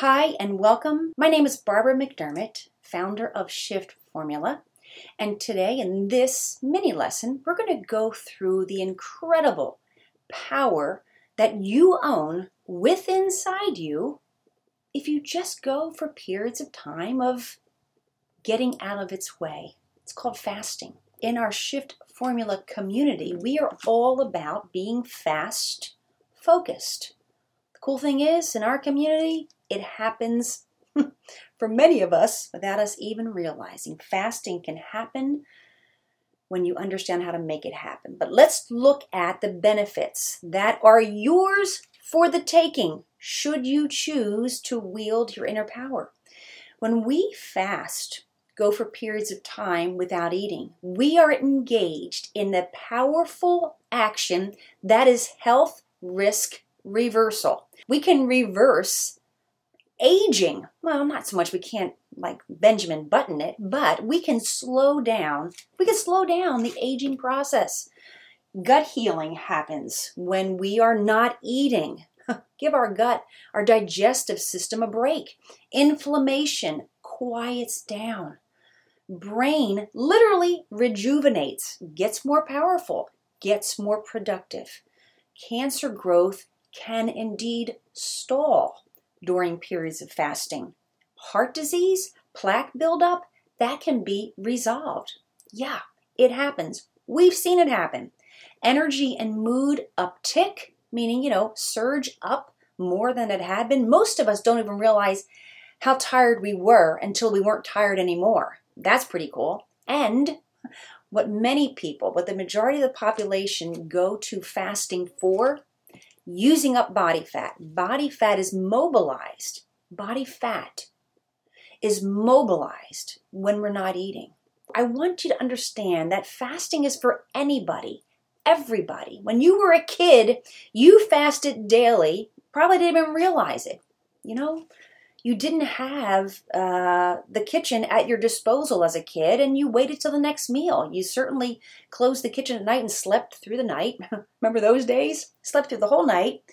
Hi and welcome. My name is Barbara McDermott, founder of Shift Formula. And today, in this mini lesson, we're going to go through the incredible power that you own within inside you if you just go for periods of time of getting out of its way. It's called fasting. In our Shift Formula community, we are all about being fast focused. The cool thing is, in our community, it happens for many of us without us even realizing. Fasting can happen when you understand how to make it happen. But let's look at the benefits that are yours for the taking should you choose to wield your inner power. When we fast, go for periods of time without eating, we are engaged in the powerful action that is health risk reversal. We can reverse aging, well, not so much we can't like Benjamin Button it, but we can slow down, we can slow down the aging process. Gut healing happens when we are not eating. Give our gut, our digestive system a break. Inflammation quiets down. Brain literally rejuvenates, gets more powerful, gets more productive. Cancer growth can indeed stall during periods of fasting. Heart disease, plaque buildup, that can be resolved. Yeah, it happens. We've seen it happen. Energy and mood uptick, meaning, you know, surge up more than it had been. Most of us don't even realize how tired we were until we weren't tired anymore. That's pretty cool. And what many people, what the majority of the population go to fasting for using up body fat. Body fat is mobilized. Body fat is mobilized when we're not eating. I want you to understand that fasting is for anybody, everybody. When you were a kid, you fasted daily, probably didn't even realize it. You know, you didn't have uh, the kitchen at your disposal as a kid and you waited till the next meal. You certainly closed the kitchen at night and slept through the night. Remember those days? Slept through the whole night.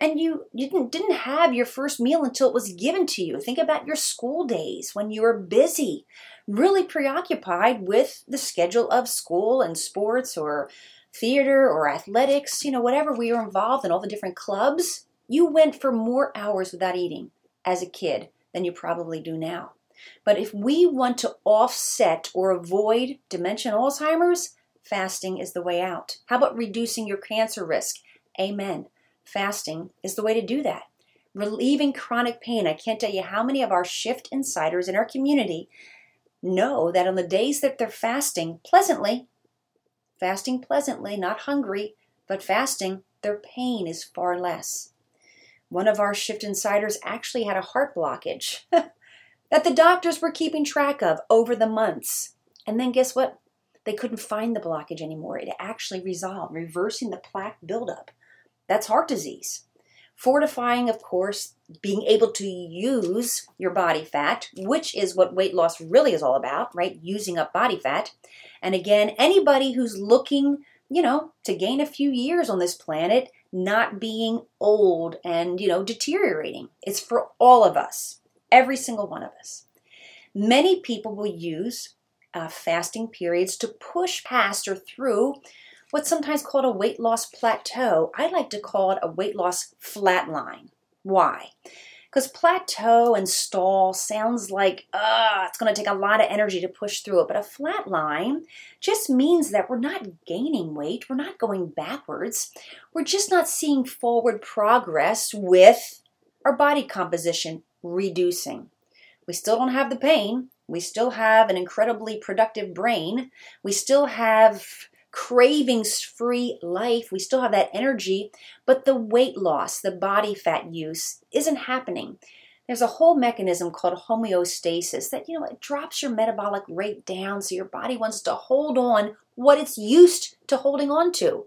And you, you didn't, didn't have your first meal until it was given to you. Think about your school days when you were busy, really preoccupied with the schedule of school and sports or theater or athletics, you know, whatever we were involved in, all the different clubs. You went for more hours without eating as a kid than you probably do now. But if we want to offset or avoid dementia and Alzheimer's, fasting is the way out. How about reducing your cancer risk? Amen. Fasting is the way to do that. Relieving chronic pain. I can't tell you how many of our shift insiders in our community know that on the days that they're fasting pleasantly, fasting pleasantly, not hungry, but fasting, their pain is far less. One of our shift insiders actually had a heart blockage that the doctors were keeping track of over the months. And then guess what? They couldn't find the blockage anymore. It actually resolved, reversing the plaque buildup. That's heart disease. Fortifying, of course, being able to use your body fat, which is what weight loss really is all about, right? Using up body fat. And again, anybody who's looking, you know, to gain a few years on this planet not being old and, you know, deteriorating. It's for all of us, every single one of us. Many people will use uh, fasting periods to push past or through what's sometimes called a weight loss plateau. I like to call it a weight loss flatline. Why? Because plateau and stall sounds like, ah, it's going to take a lot of energy to push through it. But a flat line just means that we're not gaining weight, we're not going backwards, we're just not seeing forward progress with our body composition reducing. We still don't have the pain. We still have an incredibly productive brain. We still have cravings free life. We still have that energy, but the weight loss, the body fat use isn't happening. There's a whole mechanism called homeostasis that, you know, it drops your metabolic rate down so your body wants to hold on what it's used to holding on to.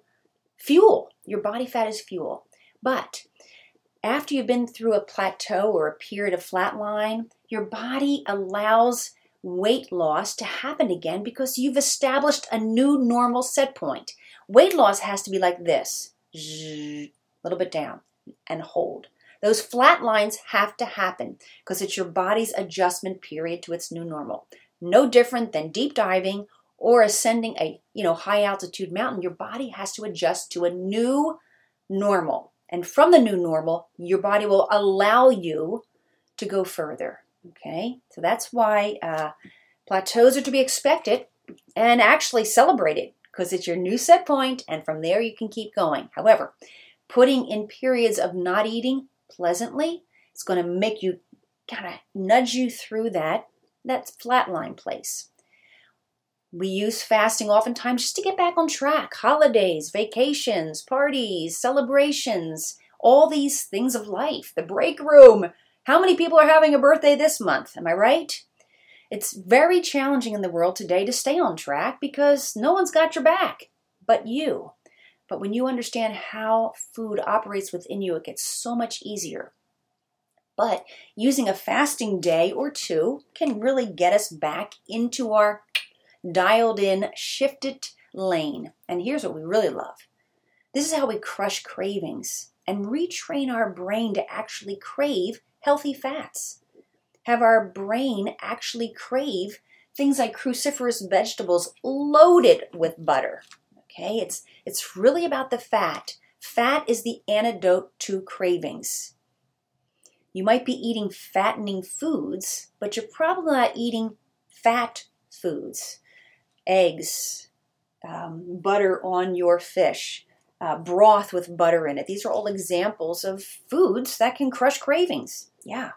Fuel. Your body fat is fuel. But after you've been through a plateau or a period of flatline, your body allows weight loss to happen again because you've established a new normal set point. Weight loss has to be like this a little bit down and hold. Those flat lines have to happen because it's your body's adjustment period to its new normal. No different than deep diving or ascending a you know high altitude mountain. Your body has to adjust to a new normal. And from the new normal, your body will allow you to go further. Okay, so that's why uh, plateaus are to be expected and actually celebrated because it's your new set point, and from there you can keep going. However, putting in periods of not eating pleasantly, it's going to make you kind of nudge you through that that flatline place. We use fasting oftentimes just to get back on track. Holidays, vacations, parties, celebrations, all these things of life. The break room. How many people are having a birthday this month? Am I right? It's very challenging in the world today to stay on track because no one's got your back but you. But when you understand how food operates within you, it gets so much easier. But using a fasting day or two can really get us back into our dialed in, shifted lane. And here's what we really love this is how we crush cravings and retrain our brain to actually crave healthy fats. Have our brain actually crave things like cruciferous vegetables loaded with butter. Okay, it's it's really about the fat. Fat is the antidote to cravings. You might be eating fattening foods, but you're probably not eating fat foods. Eggs, um, butter on your fish, uh, broth with butter in it. These are all examples of foods that can crush cravings. Yeah.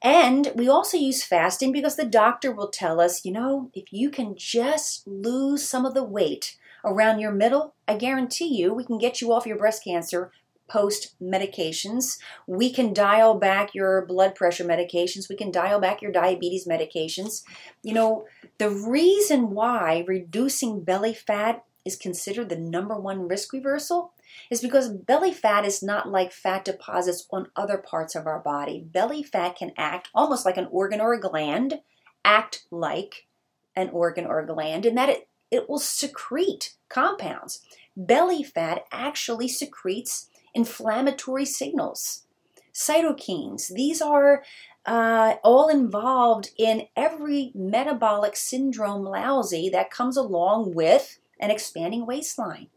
And we also use fasting because the doctor will tell us, you know, if you can just lose some of the weight around your middle, I guarantee you we can get you off your breast cancer post medications. We can dial back your blood pressure medications. We can dial back your diabetes medications. You know, the reason why reducing belly fat is considered the number one risk reversal is because belly fat is not like fat deposits on other parts of our body. Belly fat can act almost like an organ or a gland, act like an organ or a gland, in that it, it will secrete compounds. Belly fat actually secretes inflammatory signals. Cytokines, these are uh, all involved in every metabolic syndrome lousy that comes along with an expanding waistline.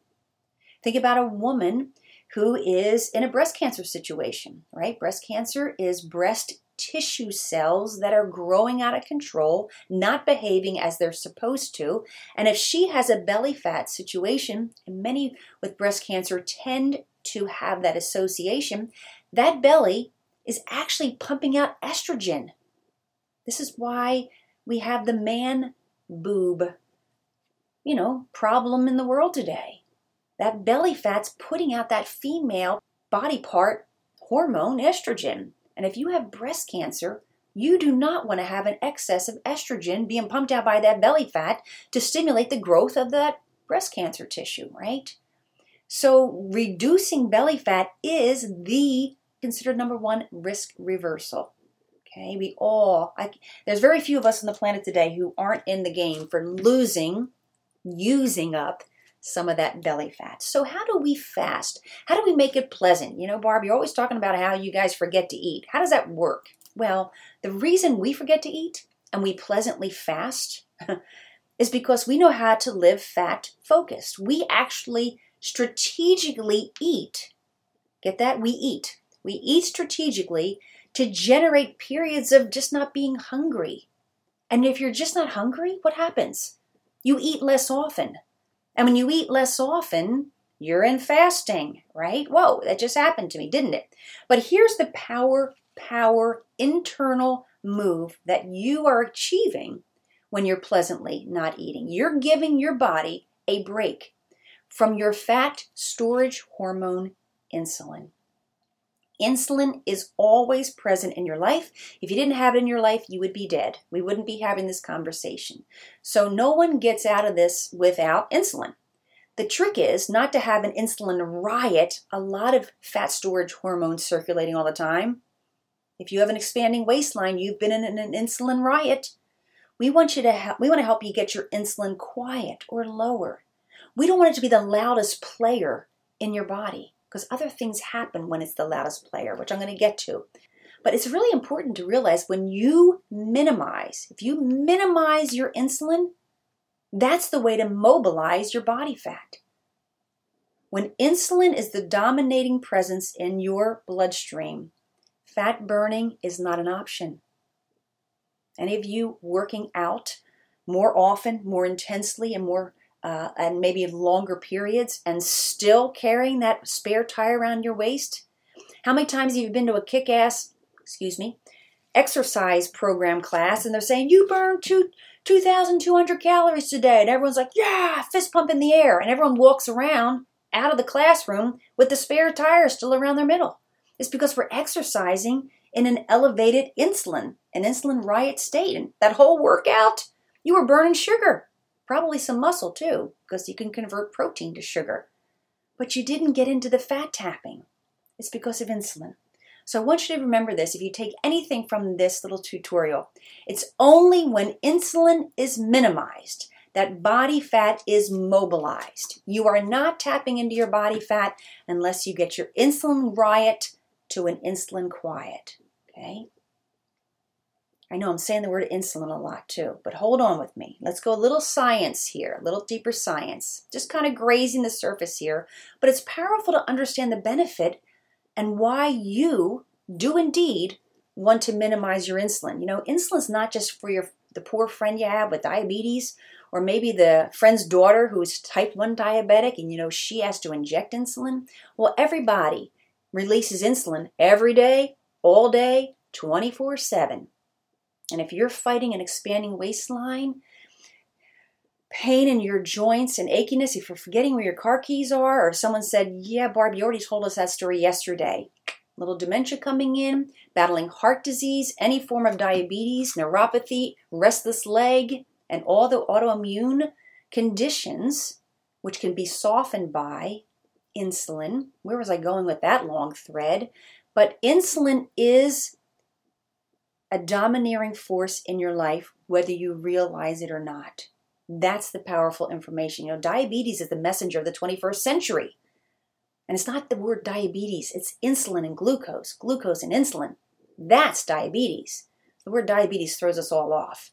Think about a woman who is in a breast cancer situation, right? Breast cancer is breast tissue cells that are growing out of control, not behaving as they're supposed to. And if she has a belly fat situation, and many with breast cancer tend to have that association, that belly is actually pumping out estrogen. This is why we have the man boob, you know, problem in the world today. That belly fat's putting out that female body part hormone, estrogen. And if you have breast cancer, you do not want to have an excess of estrogen being pumped out by that belly fat to stimulate the growth of that breast cancer tissue, right? So reducing belly fat is the considered number one risk reversal. Okay, we all, I, there's very few of us on the planet today who aren't in the game for losing, using up some of that belly fat. So, how do we fast? How do we make it pleasant? You know, Barb, you're always talking about how you guys forget to eat. How does that work? Well, the reason we forget to eat and we pleasantly fast is because we know how to live fat focused. We actually strategically eat. Get that? We eat. We eat strategically to generate periods of just not being hungry. And if you're just not hungry, what happens? You eat less often. And when you eat less often, you're in fasting, right? Whoa, that just happened to me, didn't it? But here's the power, power, internal move that you are achieving when you're pleasantly not eating. You're giving your body a break from your fat storage hormone, insulin. Insulin is always present in your life. If you didn't have it in your life, you would be dead. We wouldn't be having this conversation. So, no one gets out of this without insulin. The trick is not to have an insulin riot, a lot of fat storage hormones circulating all the time. If you have an expanding waistline, you've been in an insulin riot. We want you to help, we want to help you get your insulin quiet or lower. We don't want it to be the loudest player in your body. Because other things happen when it's the loudest player, which I'm going to get to. But it's really important to realize when you minimize, if you minimize your insulin, that's the way to mobilize your body fat. When insulin is the dominating presence in your bloodstream, fat burning is not an option. Any of you working out more often, more intensely, and more uh, and maybe longer periods, and still carrying that spare tire around your waist? How many times have you been to a kick-ass, excuse me, exercise program class, and they're saying you burned two 2,200 calories today, and everyone's like, yeah, fist pump in the air, and everyone walks around out of the classroom with the spare tire still around their middle. It's because we're exercising in an elevated insulin, an insulin riot state. And that whole workout, you were burning sugar, probably some muscle too, because you can convert protein to sugar. But you didn't get into the fat tapping. It's because of insulin. So I want you to remember this if you take anything from this little tutorial. It's only when insulin is minimized that body fat is mobilized. You are not tapping into your body fat unless you get your insulin riot to an insulin quiet. Okay? I know I'm saying the word insulin a lot too, but hold on with me. Let's go a little science here, a little deeper science. Just kind of grazing the surface here, but it's powerful to understand the benefit and why you do indeed want to minimize your insulin. You know, insulin's not just for your the poor friend you have with diabetes or maybe the friend's daughter who's type 1 diabetic and you know she has to inject insulin. Well, everybody releases insulin every day, all day, 24 7. And if you're fighting an expanding waistline, pain in your joints and achiness, if you're forgetting where your car keys are, or someone said, Yeah, Barb, you already told us that story yesterday. Little dementia coming in, battling heart disease, any form of diabetes, neuropathy, restless leg, and all the autoimmune conditions, which can be softened by insulin. Where was I going with that long thread? But insulin is a domineering force in your life, whether you realize it or not. That's the powerful information. You know, diabetes is the messenger of the 21st century. And it's not the word diabetes, it's insulin and glucose, glucose and insulin. That's diabetes. The word diabetes throws us all off.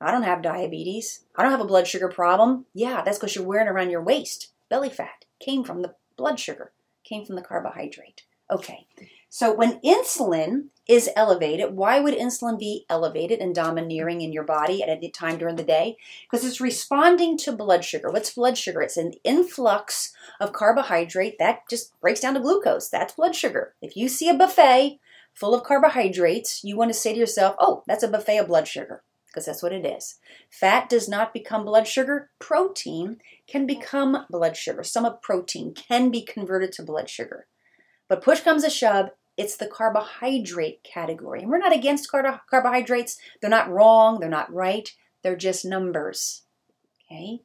I don't have diabetes. I don't have a blood sugar problem. Yeah, that's because you're wearing around your waist. Belly fat came from the blood sugar, came from the carbohydrate. Okay, so when insulin is elevated, why would insulin be elevated and domineering in your body at any time during the day? Because it's responding to blood sugar. What's blood sugar? It's an influx of carbohydrate that just breaks down to glucose. That's blood sugar. If you see a buffet full of carbohydrates, you want to say to yourself, oh, that's a buffet of blood sugar because that's what it is. Fat does not become blood sugar. Protein can become blood sugar. Some of protein can be converted to blood sugar. But push comes a shove, it's the carbohydrate category. And we're not against car- carbohydrates. They're not wrong, they're not right, they're just numbers. Okay?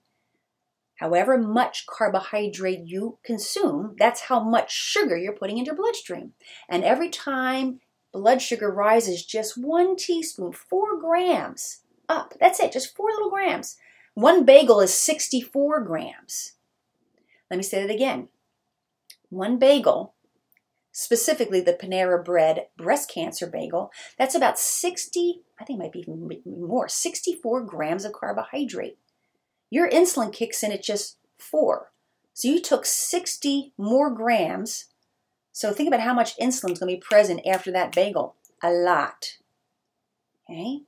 However much carbohydrate you consume, that's how much sugar you're putting into your bloodstream. And every time blood sugar rises just one teaspoon, four grams up, that's it, just four little grams. One bagel is 64 grams. Let me say that again. One bagel specifically the Panera Bread breast cancer bagel, that's about 60, I think it might be even more, 64 grams of carbohydrate. Your insulin kicks in at just four. So you took 60 more grams. So think about how much insulin is going to be present after that bagel. A lot. Okay?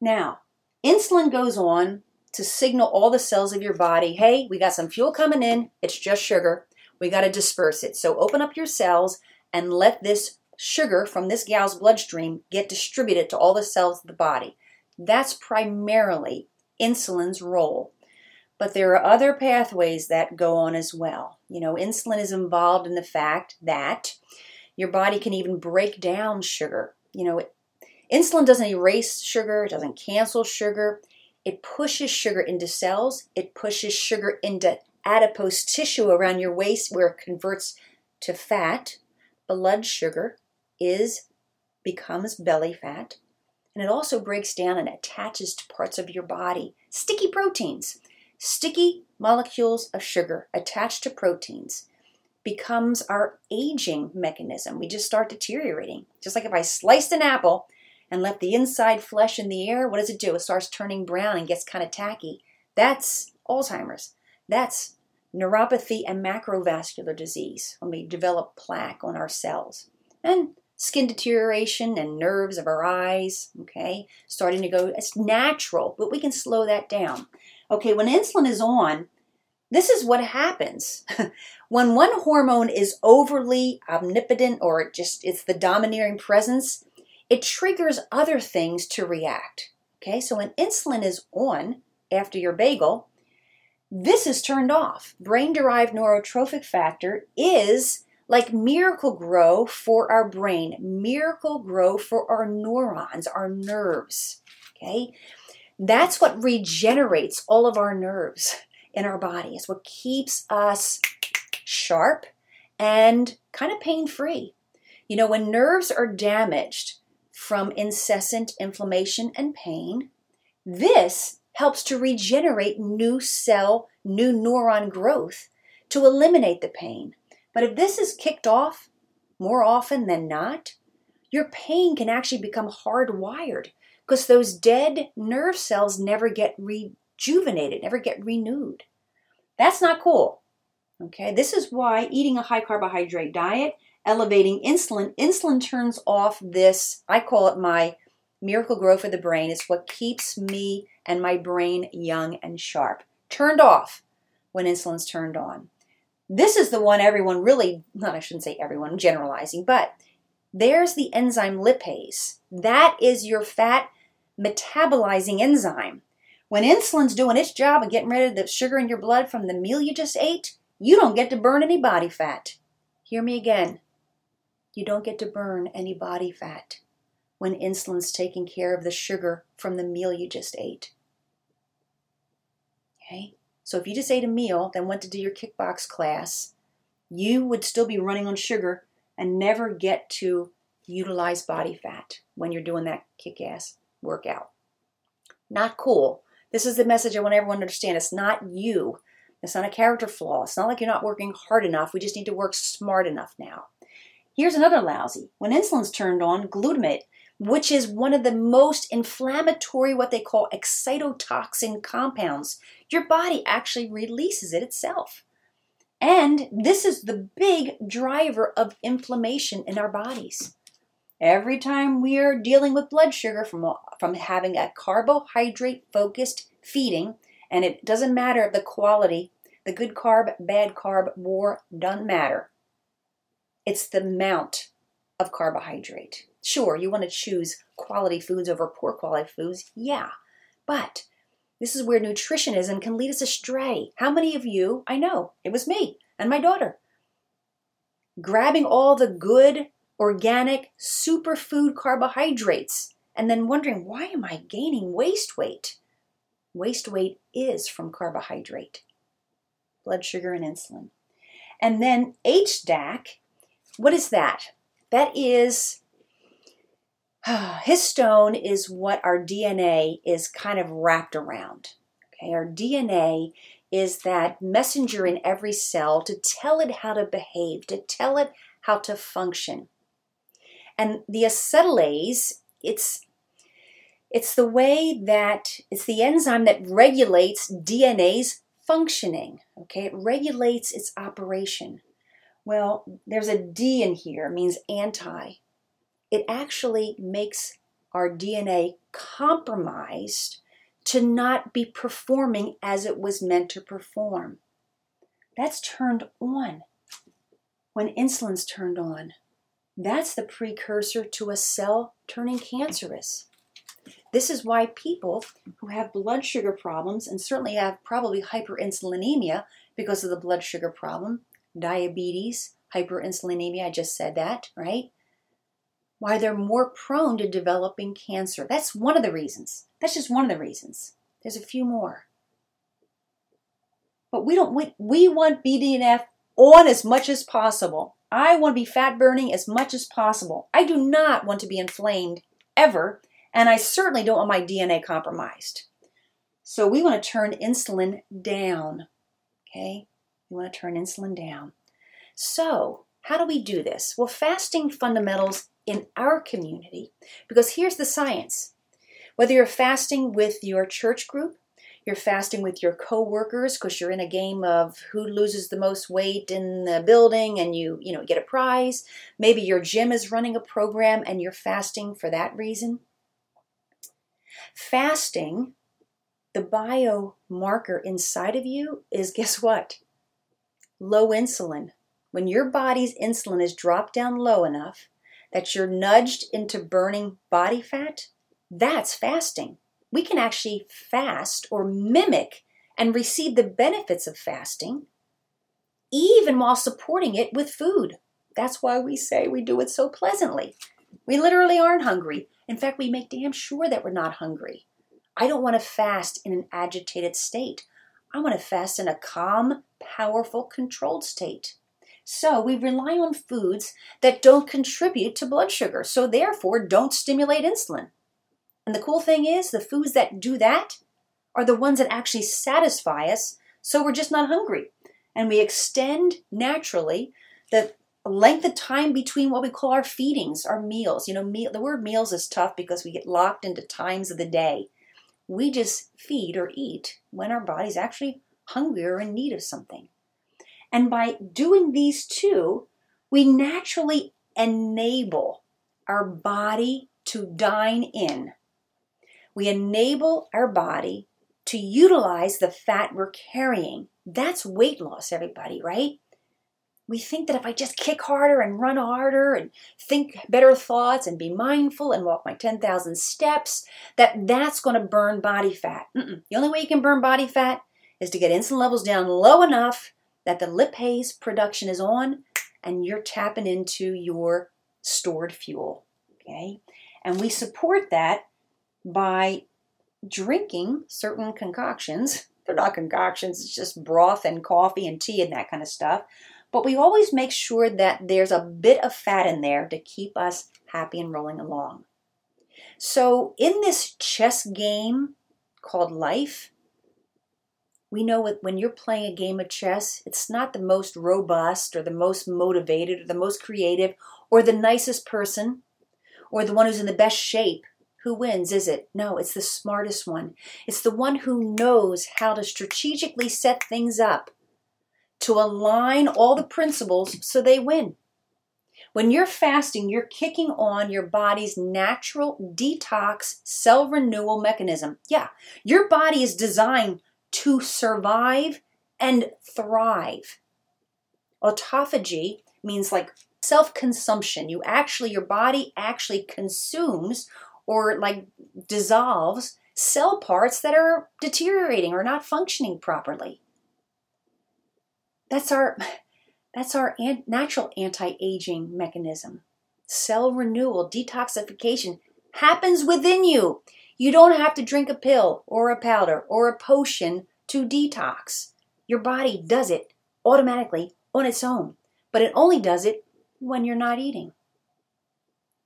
Now, insulin goes on to signal all the cells of your body hey, we got some fuel coming in, it's just sugar. We got to disperse it. So open up your cells and let this sugar from this gal's bloodstream get distributed to all the cells of the body. That's primarily insulin's role. But there are other pathways that go on as well. You know, insulin is involved in the fact that your body can even break down sugar. You know, it, insulin doesn't erase sugar, it doesn't cancel sugar. It pushes sugar into cells, it pushes sugar into adipose tissue around your waist where it converts to fat, blood sugar is becomes belly fat, and it also breaks down and attaches to parts of your body. Sticky proteins, sticky molecules of sugar attached to proteins becomes our aging mechanism. We just start deteriorating. Just like if I sliced an apple and left the inside flesh in the air, what does it do? It starts turning brown and gets kind of tacky. That's Alzheimer's. That's neuropathy and macrovascular disease when we develop plaque on our cells. And skin deterioration and nerves of our eyes, okay, starting to go. It's natural, but we can slow that down. Okay, when insulin is on, this is what happens. when one hormone is overly omnipotent or it just it's the domineering presence, it triggers other things to react. Okay, so when insulin is on after your bagel, this is turned off. Brain derived neurotrophic factor is like Miracle-Gro for our brain, Miracle-Gro for our neurons, our nerves. Okay, that's what regenerates all of our nerves in our body. It's what keeps us sharp and kind of pain free. You know, when nerves are damaged from incessant inflammation and pain, this helps to regenerate new cell, new neuron growth to eliminate the pain. But if this is kicked off more often than not, your pain can actually become hardwired because those dead nerve cells never get rejuvenated, never get renewed. That's not cool. Okay, this is why eating a high carbohydrate diet, elevating insulin, insulin turns off this, I call it my Miracle-Gro for the brain. is what keeps me and my brain young and sharp. Turned off when insulin's turned on. This is the one everyone really, not I shouldn't say everyone, I'm generalizing, but there's the enzyme lipase. That is your fat metabolizing enzyme. When insulin's doing its job and getting rid of the sugar in your blood from the meal you just ate, you don't get to burn any body fat. Hear me again. You don't get to burn any body fat when insulin's taking care of the sugar from the meal you just ate. Okay? So if you just ate a meal, then went to do your kickbox class, you would still be running on sugar and never get to utilize body fat when you're doing that kick ass workout. Not cool. This is the message I want everyone to understand. It's not you. It's not a character flaw. It's not like you're not working hard enough. We just need to work smart enough now. Here's another lousy. When insulin's turned on, glutamate, which is one of the most inflammatory, what they call excitotoxin compounds, your body actually releases it itself. And this is the big driver of inflammation in our bodies. Every time we are dealing with blood sugar from, from having a carbohydrate focused feeding, and it doesn't matter the quality, the good carb, bad carb, war doesn't matter. It's the amount of carbohydrate. Sure, you want to choose quality foods over poor quality foods, yeah, but this is where nutritionism can lead us astray. How many of you, I know, it was me and my daughter, grabbing all the good organic superfood carbohydrates and then wondering, why am I gaining waist weight? Waist weight is from carbohydrate, blood sugar, and insulin. And then HDAC, what is that? That is histone is what our DNA is kind of wrapped around. Okay, our DNA is that messenger in every cell to tell it how to behave, to tell it how to function. And the acetylase, it's it's the way that it's the enzyme that regulates DNA's functioning. Okay, it regulates its operation. Well, there's a D in here, means anti. It actually makes our DNA compromised to not be performing as it was meant to perform. That's turned on when insulin's turned on. That's the precursor to a cell turning cancerous. This is why people who have blood sugar problems and certainly have probably hyperinsulinemia because of the blood sugar problem, diabetes, hyperinsulinemia, I just said that, right? Why they're more prone to developing cancer. That's one of the reasons. That's just one of the reasons. There's a few more. But we don't we, we want BDNF on as much as possible. I want to be fat burning as much as possible. I do not want to be inflamed ever, and I certainly don't want my DNA compromised. So we want to turn insulin down. Okay? We want to turn insulin down. So, how do we do this? Well, fasting fundamentals in our community, because here's the science. Whether you're fasting with your church group, you're fasting with your coworkers because you're in a game of who loses the most weight in the building and you, you know, get a prize. Maybe your gym is running a program and you're fasting for that reason. Fasting, the biomarker inside of you is guess what? Low insulin. When your body's insulin is dropped down low enough that you're nudged into burning body fat, that's fasting. We can actually fast or mimic and receive the benefits of fasting, even while supporting it with food. That's why we say we do it so pleasantly. We literally aren't hungry. In fact, we make damn sure that we're not hungry. I don't want to fast in an agitated state. I want to fast in a calm, powerful, controlled state. So we rely on foods that don't contribute to blood sugar, so therefore don't stimulate insulin. And the cool thing is, the foods that do that are the ones that actually satisfy us, so we're just not hungry. And we extend naturally the length of time between what we call our feedings, our meals. You know, meal, the word meals is tough because we get locked into times of the day. We just feed or eat when our body's actually hungry or in need of something. And by doing these two, we naturally enable our body to dine in. We enable our body to utilize the fat we're carrying. That's weight loss, everybody, right? We think that if I just kick harder and run harder and think better thoughts and be mindful and walk my 10,000 steps, that that's going to burn body fat. Mm-mm. The only way you can burn body fat is to get insulin levels down low enough that the lipase production is on and you're tapping into your stored fuel. Okay? And we support that by drinking certain concoctions. They're not concoctions, it's just broth and coffee and tea and that kind of stuff. But we always make sure that there's a bit of fat in there to keep us happy and rolling along. So, in this chess game called life, we know when you're playing a game of chess, it's not the most robust or the most motivated or the most creative or the nicest person or the one who's in the best shape who wins, is it? No, it's the smartest one. It's the one who knows how to strategically set things up to align all the principles so they win. When you're fasting, you're kicking on your body's natural detox cell renewal mechanism. Yeah, your body is designed to survive and thrive. Autophagy means like self consumption. You actually, your body actually consumes or like dissolves cell parts that are deteriorating or not functioning properly. That's our that's our natural anti-aging mechanism. Cell renewal, detoxification happens within you. You don't have to drink a pill or a powder or a potion to detox. Your body does it automatically on its own, but it only does it when you're not eating.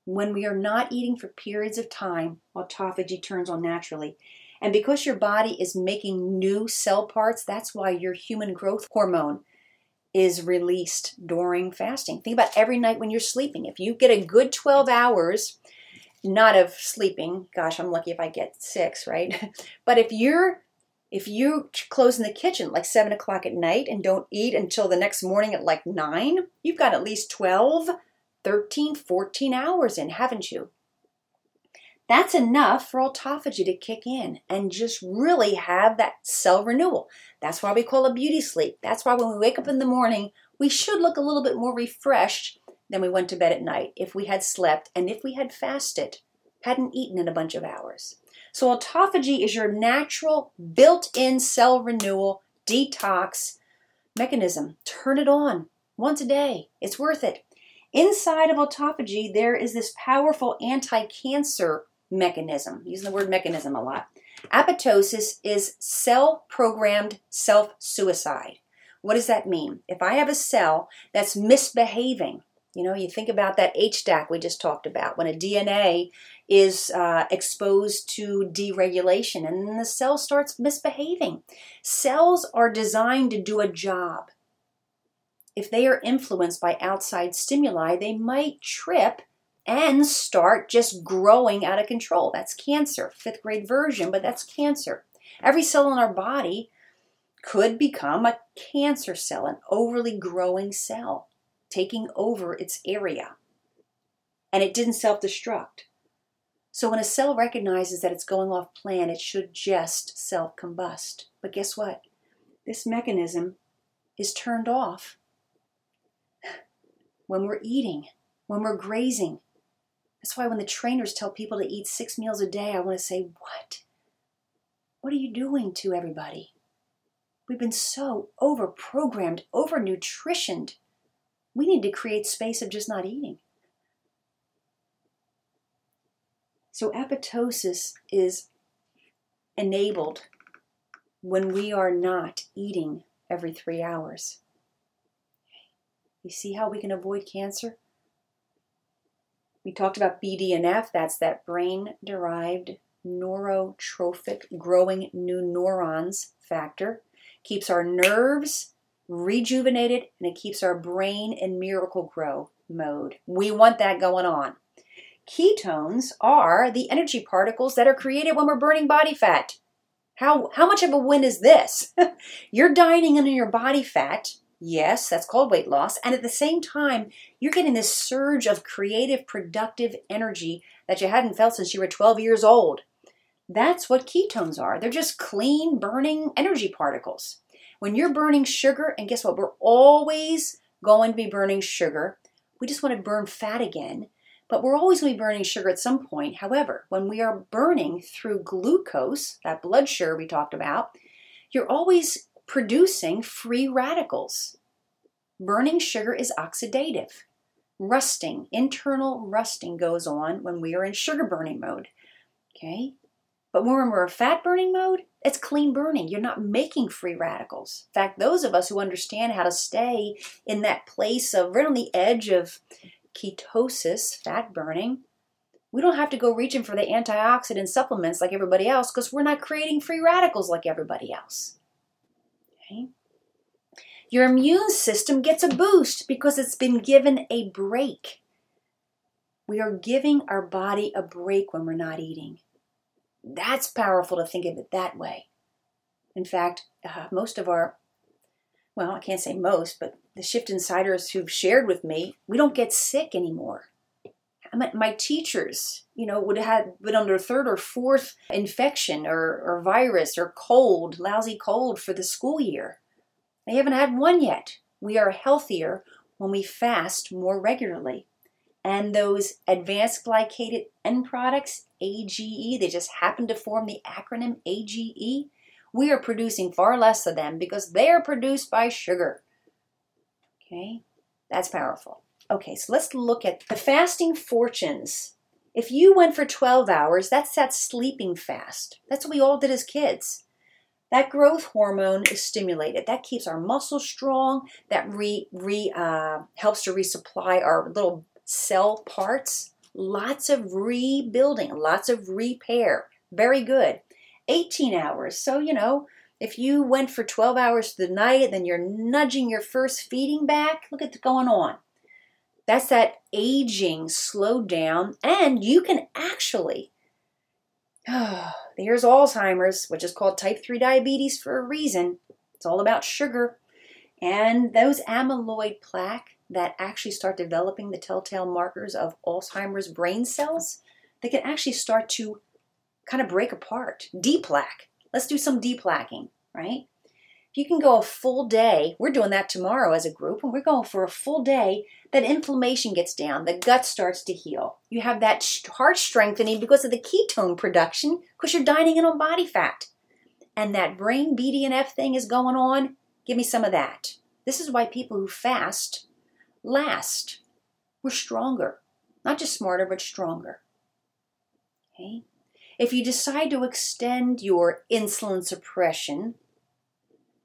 When we are not eating for periods of time, autophagy turns on naturally. And because your body is making new cell parts, that's why your human growth hormone is released during fasting. Think about every night when you're sleeping. If you get a good 12 hours not of sleeping. Gosh, I'm lucky if I get six, right? but if you're if you close in the kitchen like seven o'clock at night and don't eat until the next morning at like nine, you've got at least 12, 13, 14 hours in, haven't you? That's enough for autophagy to kick in and just really have that cell renewal. That's why we call it beauty sleep. That's why when we wake up in the morning, we should look a little bit more refreshed then we went to bed at night if we had slept and if we had fasted, hadn't eaten in a bunch of hours. So, autophagy is your natural built in cell renewal detox mechanism. Turn it on once a day, it's worth it. Inside of autophagy, there is this powerful anti cancer mechanism, using the word mechanism a lot. Apoptosis is cell programmed self suicide. What does that mean? If I have a cell that's misbehaving, you know, you think about that HDAC we just talked about when a DNA is uh, exposed to deregulation and the cell starts misbehaving. Cells are designed to do a job. if they are influenced by outside stimuli, they might trip and start just growing out of control. That's cancer, fifth grade version, but that's cancer. Every cell in our body could become a cancer cell, an overly growing cell, taking over its area. And it didn't self destruct. So when a cell recognizes that it's going off plan, it should just self combust. But guess what? This mechanism is turned off when we're eating, when we're grazing. That's why when the trainers tell people to eat six meals a day, I want to say, What? What are you doing to everybody? We've been so over programmed, over nutritioned. We need to create space of just not eating. So, apoptosis is enabled when we are not eating every three hours. You see how we can avoid cancer? We talked about BDNF, that's that brain derived neurotrophic growing new neurons factor. Keeps our nerves rejuvenated and it keeps our brain in Miracle-Gro mode. We want that going on. Ketones are the energy particles that are created when we're burning body fat. How, how much of a win is this? you're dining in your body fat. Yes, that's called weight loss. And at the same time, you're getting this surge of creative, productive energy that you hadn't felt since you were 12 years old. That's what ketones are. They're just clean, burning energy particles. When you're burning sugar, and guess what? We're always going to be burning sugar. We just want to burn fat again. But we're always going to be burning sugar at some point. However, when we are burning through glucose, that blood sugar we talked about, you're always producing free radicals. Burning sugar is oxidative. Rusting, internal rusting goes on when we are in sugar burning mode. Okay? But when we're in fat burning mode, it's clean burning. You're not making free radicals. In fact, those of us who understand how to stay in that place of right on the edge of ketosis, fat burning, we don't have to go reaching for the antioxidant supplements like everybody else because we're not creating free radicals like everybody else. Okay? Your immune system gets a boost because it's been given a break. We are giving our body a break when we're not eating. That's powerful to think of it that way. In fact, uh, most of our well, I can't say most, but the Shift Insiders who've shared with me, we don't get sick anymore. My teachers, you know, would have been under third or fourth infection or, or virus or cold, lousy cold for the school year. They haven't had one yet. We are healthier when we fast more regularly. And those advanced glycated end products, AGE, they just happen to form the acronym AGE we are producing far less of them because they are produced by sugar. Okay, that's powerful. Okay, so let's look at the fasting fortunes. If you went for 12 hours, that's that sleeping fast. That's what we all did as kids. That growth hormone is stimulated. That keeps our muscles strong. That re, re uh, helps to resupply our little cell parts. Lots of rebuilding, lots of repair. Very good. 18 hours. So, you know, if you went for 12 hours the night, then you're nudging your first feeding back. Look at going on. That's that aging slowed down, and you can actually. Oh, there's Alzheimer's, which is called type 3 diabetes for a reason. It's all about sugar. And those amyloid plaque that actually start developing the telltale markers of Alzheimer's brain cells, they can actually start to kind of break apart. Deplaque. Let's do some deplaquing, right? If you can go a full day, we're doing that tomorrow as a group, and we're going for a full day, that inflammation gets down, the gut starts to heal. You have that heart strengthening because of the ketone production, because you're dining in on body fat. And that brain BDNF thing is going on. Give me some of that. This is why people who fast last. We're stronger. Not just smarter, but stronger. Okay? If you decide to extend your insulin suppression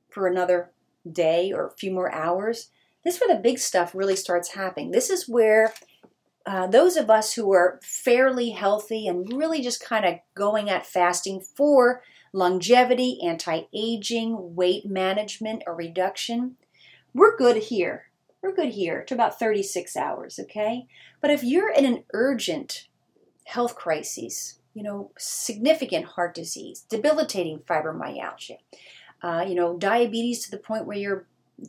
for another day or a few more hours, this is where the big stuff really starts happening. This is where uh, those of us who are fairly healthy and really just kind of going at fasting for longevity, anti aging, weight management, or reduction, we're good here. We're good here to about 36 hours, okay? But if you're in an urgent health crisis, you know, significant heart disease, debilitating fibromyalgia, uh, you know, diabetes to the point where you're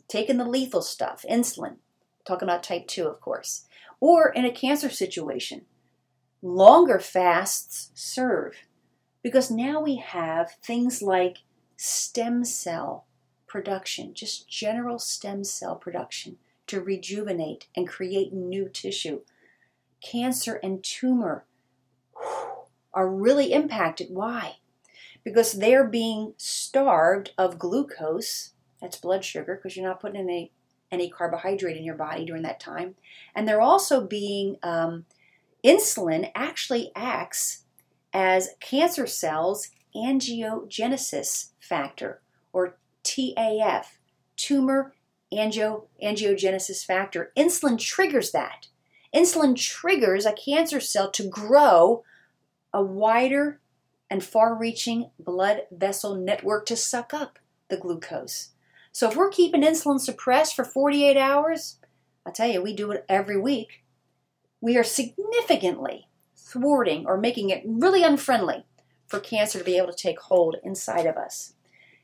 taking the lethal stuff, insulin, talking about type 2, of course, or in a cancer situation, longer fasts serve because now we have things like stem cell production, just general stem cell production to rejuvenate and create new tissue. Cancer and tumor are really impacted. Why? Because they're being starved of glucose, that's blood sugar, because you're not putting any, any carbohydrate in your body during that time. And they're also being, um, insulin actually acts as cancer cells angiogenesis factor, or TAF, tumor angio, angiogenesis factor. Insulin triggers that. Insulin triggers a cancer cell to grow a wider and far reaching blood vessel network to suck up the glucose. So if we're keeping insulin suppressed for 48 hours, I tell you, we do it every week, we are significantly thwarting or making it really unfriendly for cancer to be able to take hold inside of us.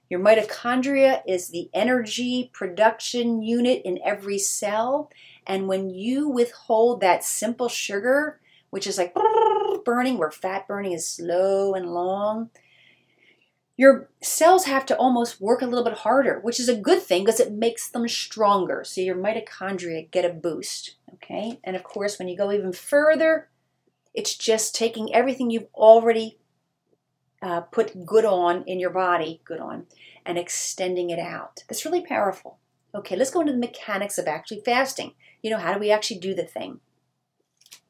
Your mitochondria is the energy production unit in every cell. And when you withhold that simple sugar, which is like burning, where fat burning is slow and long, your cells have to almost work a little bit harder, which is a good thing because it makes them stronger. So your mitochondria get a boost. Okay. And of course, when you go even further, it's just taking everything you've already uh, put good on in your body, good on, and extending it out. That's really powerful. Okay, let's go into the mechanics of actually fasting. You know, how do we actually do the thing?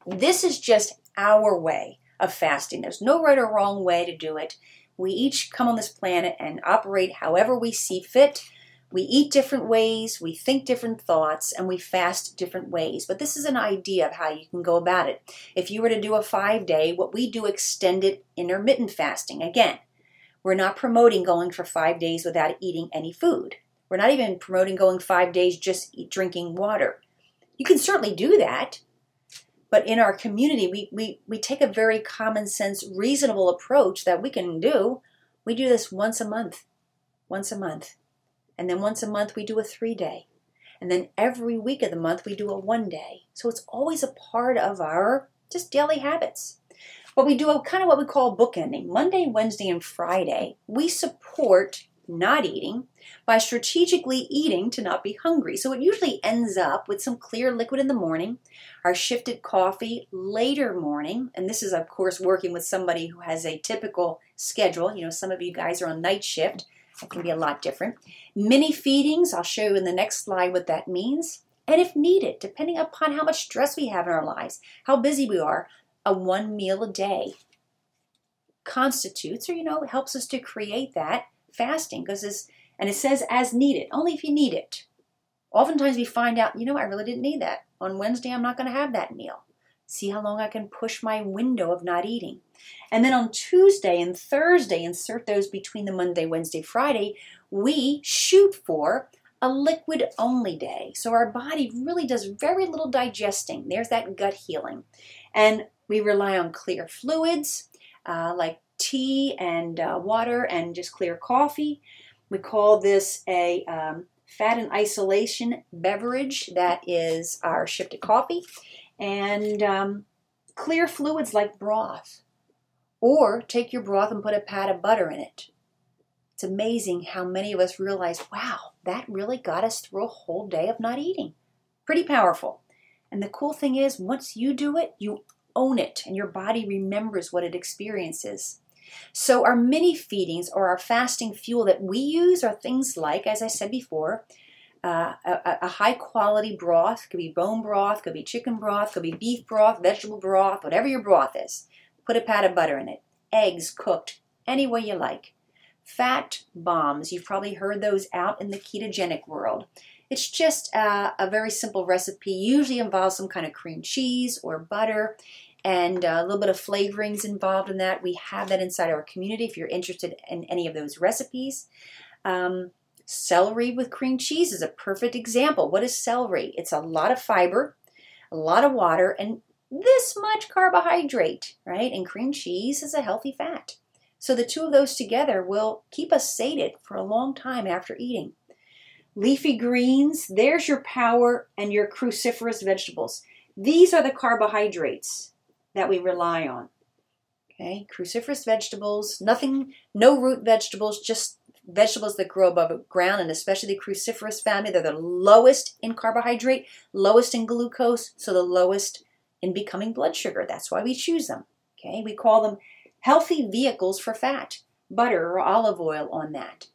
This is just our way of fasting. There's no right or wrong way to do it. We each come on this planet and operate however we see fit. We eat different ways, we think different thoughts, and we fast different ways. But this is an idea of how you can go about it. If you were to do a five day, what we do extended intermittent fasting. Again, we're not promoting going for five days without eating any food. We're not even promoting going five days just drinking water. You can certainly do that, but in our community, we, we, we take a very common sense, reasonable approach that we can do. We do this once a month, once a month. And then once a month, we do a three day. And then every week of the month, we do a one day. So it's always a part of our just daily habits. But we do a kind of what we call bookending. Monday, Wednesday, and Friday, we support not eating by strategically eating to not be hungry. So it usually ends up with some clear liquid in the morning, our shifted coffee later morning, and this is of course working with somebody who has a typical schedule. You know, some of you guys are on night shift. It can be a lot different. Mini feedings, I'll show you in the next slide what that means. And if needed, depending upon how much stress we have in our lives, how busy we are, a one meal a day constitutes or you know helps us to create that fasting because this and it says as needed only if you need it oftentimes we find out you know i really didn't need that on wednesday i'm not going to have that meal see how long i can push my window of not eating. And then on tuesday and thursday insert those between the monday wednesday friday we shoot for a liquid only day. So our body really does very little digesting. There's that gut healing. And we rely on clear fluids uh, like tea and uh, water and just clear coffee. We call this a um, fat and isolation beverage. That is our shifted coffee. And um, clear fluids like broth. Or take your broth and put a pat of butter in it. It's amazing how many of us realize, wow, that really got us through a whole day of not eating. Pretty powerful. And the cool thing is, once you do it, you own it and your body remembers what it experiences. So, our mini feedings or our fasting fuel that we use are things like, as I said before, uh, a, a, high quality broth, could be bone broth, could be chicken broth, could be beef broth, vegetable broth, whatever your broth is. Put a pat of butter in it. Eggs cooked any way you like. Fat bombs, you've probably heard those out in the ketogenic world. It's just uh, a very simple recipe, usually involves some kind of cream cheese or butter and a little bit of flavorings involved in that. We have that inside our community if you're interested in any of those recipes. Um, Celery with cream cheese is a perfect example. What is celery? It's a lot of fiber, a lot of water, and this much carbohydrate, right? And cream cheese is a healthy fat. So the two of those together will keep us sated for a long time after eating. Leafy greens, there's your power and your cruciferous vegetables. These are the carbohydrates that we rely on. Okay, cruciferous vegetables, nothing, no root vegetables, just vegetables that grow above ground, and especially the cruciferous family. They're the lowest in carbohydrate, lowest in glucose, so the lowest in becoming blood sugar. That's why we choose them. Okay, we call them healthy vehicles for fat, butter or olive oil on that.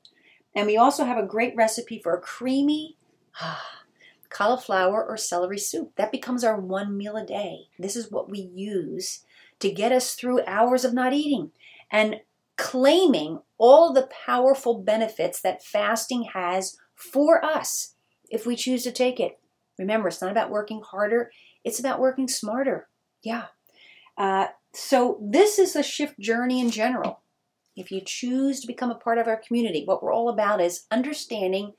And we also have a great recipe for a creamy cauliflower or celery soup. That becomes our one meal a day. This is what we use to get us through hours of not eating and claiming all the powerful benefits that fasting has for us if we choose to take it. Remember, it's not about working harder, it's about working smarter. Yeah. Uh, so, this is a shift journey in general. If you choose to become a part of our community, what we're all about is understanding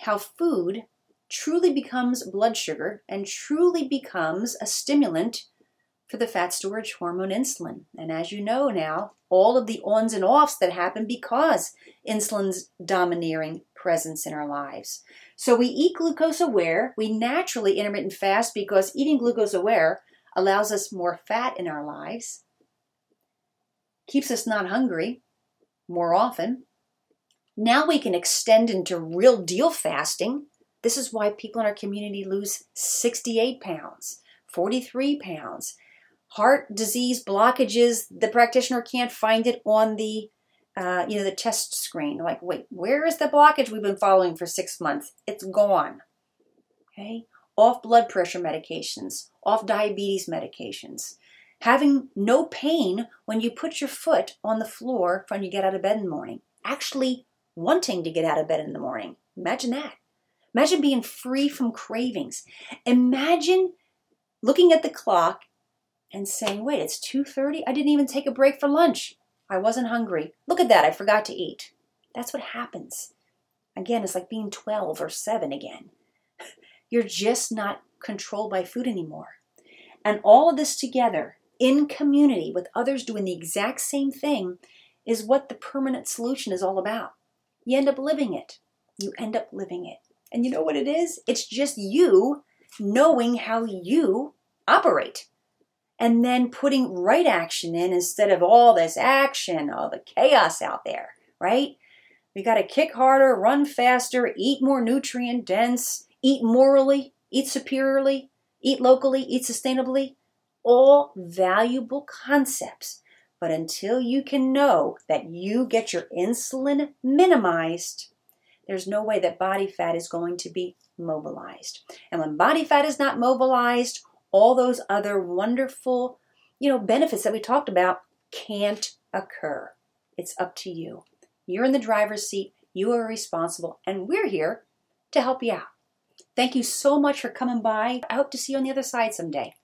how food truly becomes blood sugar and truly becomes a stimulant for the fat storage hormone insulin. And as you know now, all of the ons and offs that happen because insulin's domineering presence in our lives. So we eat glucose aware. We naturally intermittent fast because eating glucose aware allows us more fat in our lives, keeps us not hungry more often. Now we can extend into real deal fasting. This is why people in our community lose 68 pounds, 43 pounds, heart disease blockages, the practitioner can't find it on the uh, you know the test screen. like, wait, where is the blockage we've been following for six months? It's gone. Okay, off blood pressure medications, off diabetes medications, having no pain when you put your foot on the floor when you get out of bed in the morning. Actually, wanting to get out of bed in the morning. Imagine that. Imagine being free from cravings. Imagine looking at the clock and saying, "Wait, it's 2:30. I didn't even take a break for lunch. I wasn't hungry. Look at that. I forgot to eat." That's what happens. Again, it's like being 12 or 7 again. You're just not controlled by food anymore. And all of this together in community with others doing the exact same thing is what the permanent solution is all about. You end up living it. You end up living it. And you know what it is? It's just you knowing how you operate and then putting right action in instead of all this action, all the chaos out there, right? We got to kick harder, run faster, eat more nutrient dense, eat morally, eat superiorly, eat locally, eat sustainably. All valuable concepts. But until you can know that you get your insulin minimized, there's no way that body fat is going to be mobilized. And when body fat is not mobilized, all those other wonderful, you know, benefits that we talked about can't occur. It's up to you. You're in the driver's seat, you are responsible, and we're here to help you out. Thank you so much for coming by. I hope to see you on the other side someday.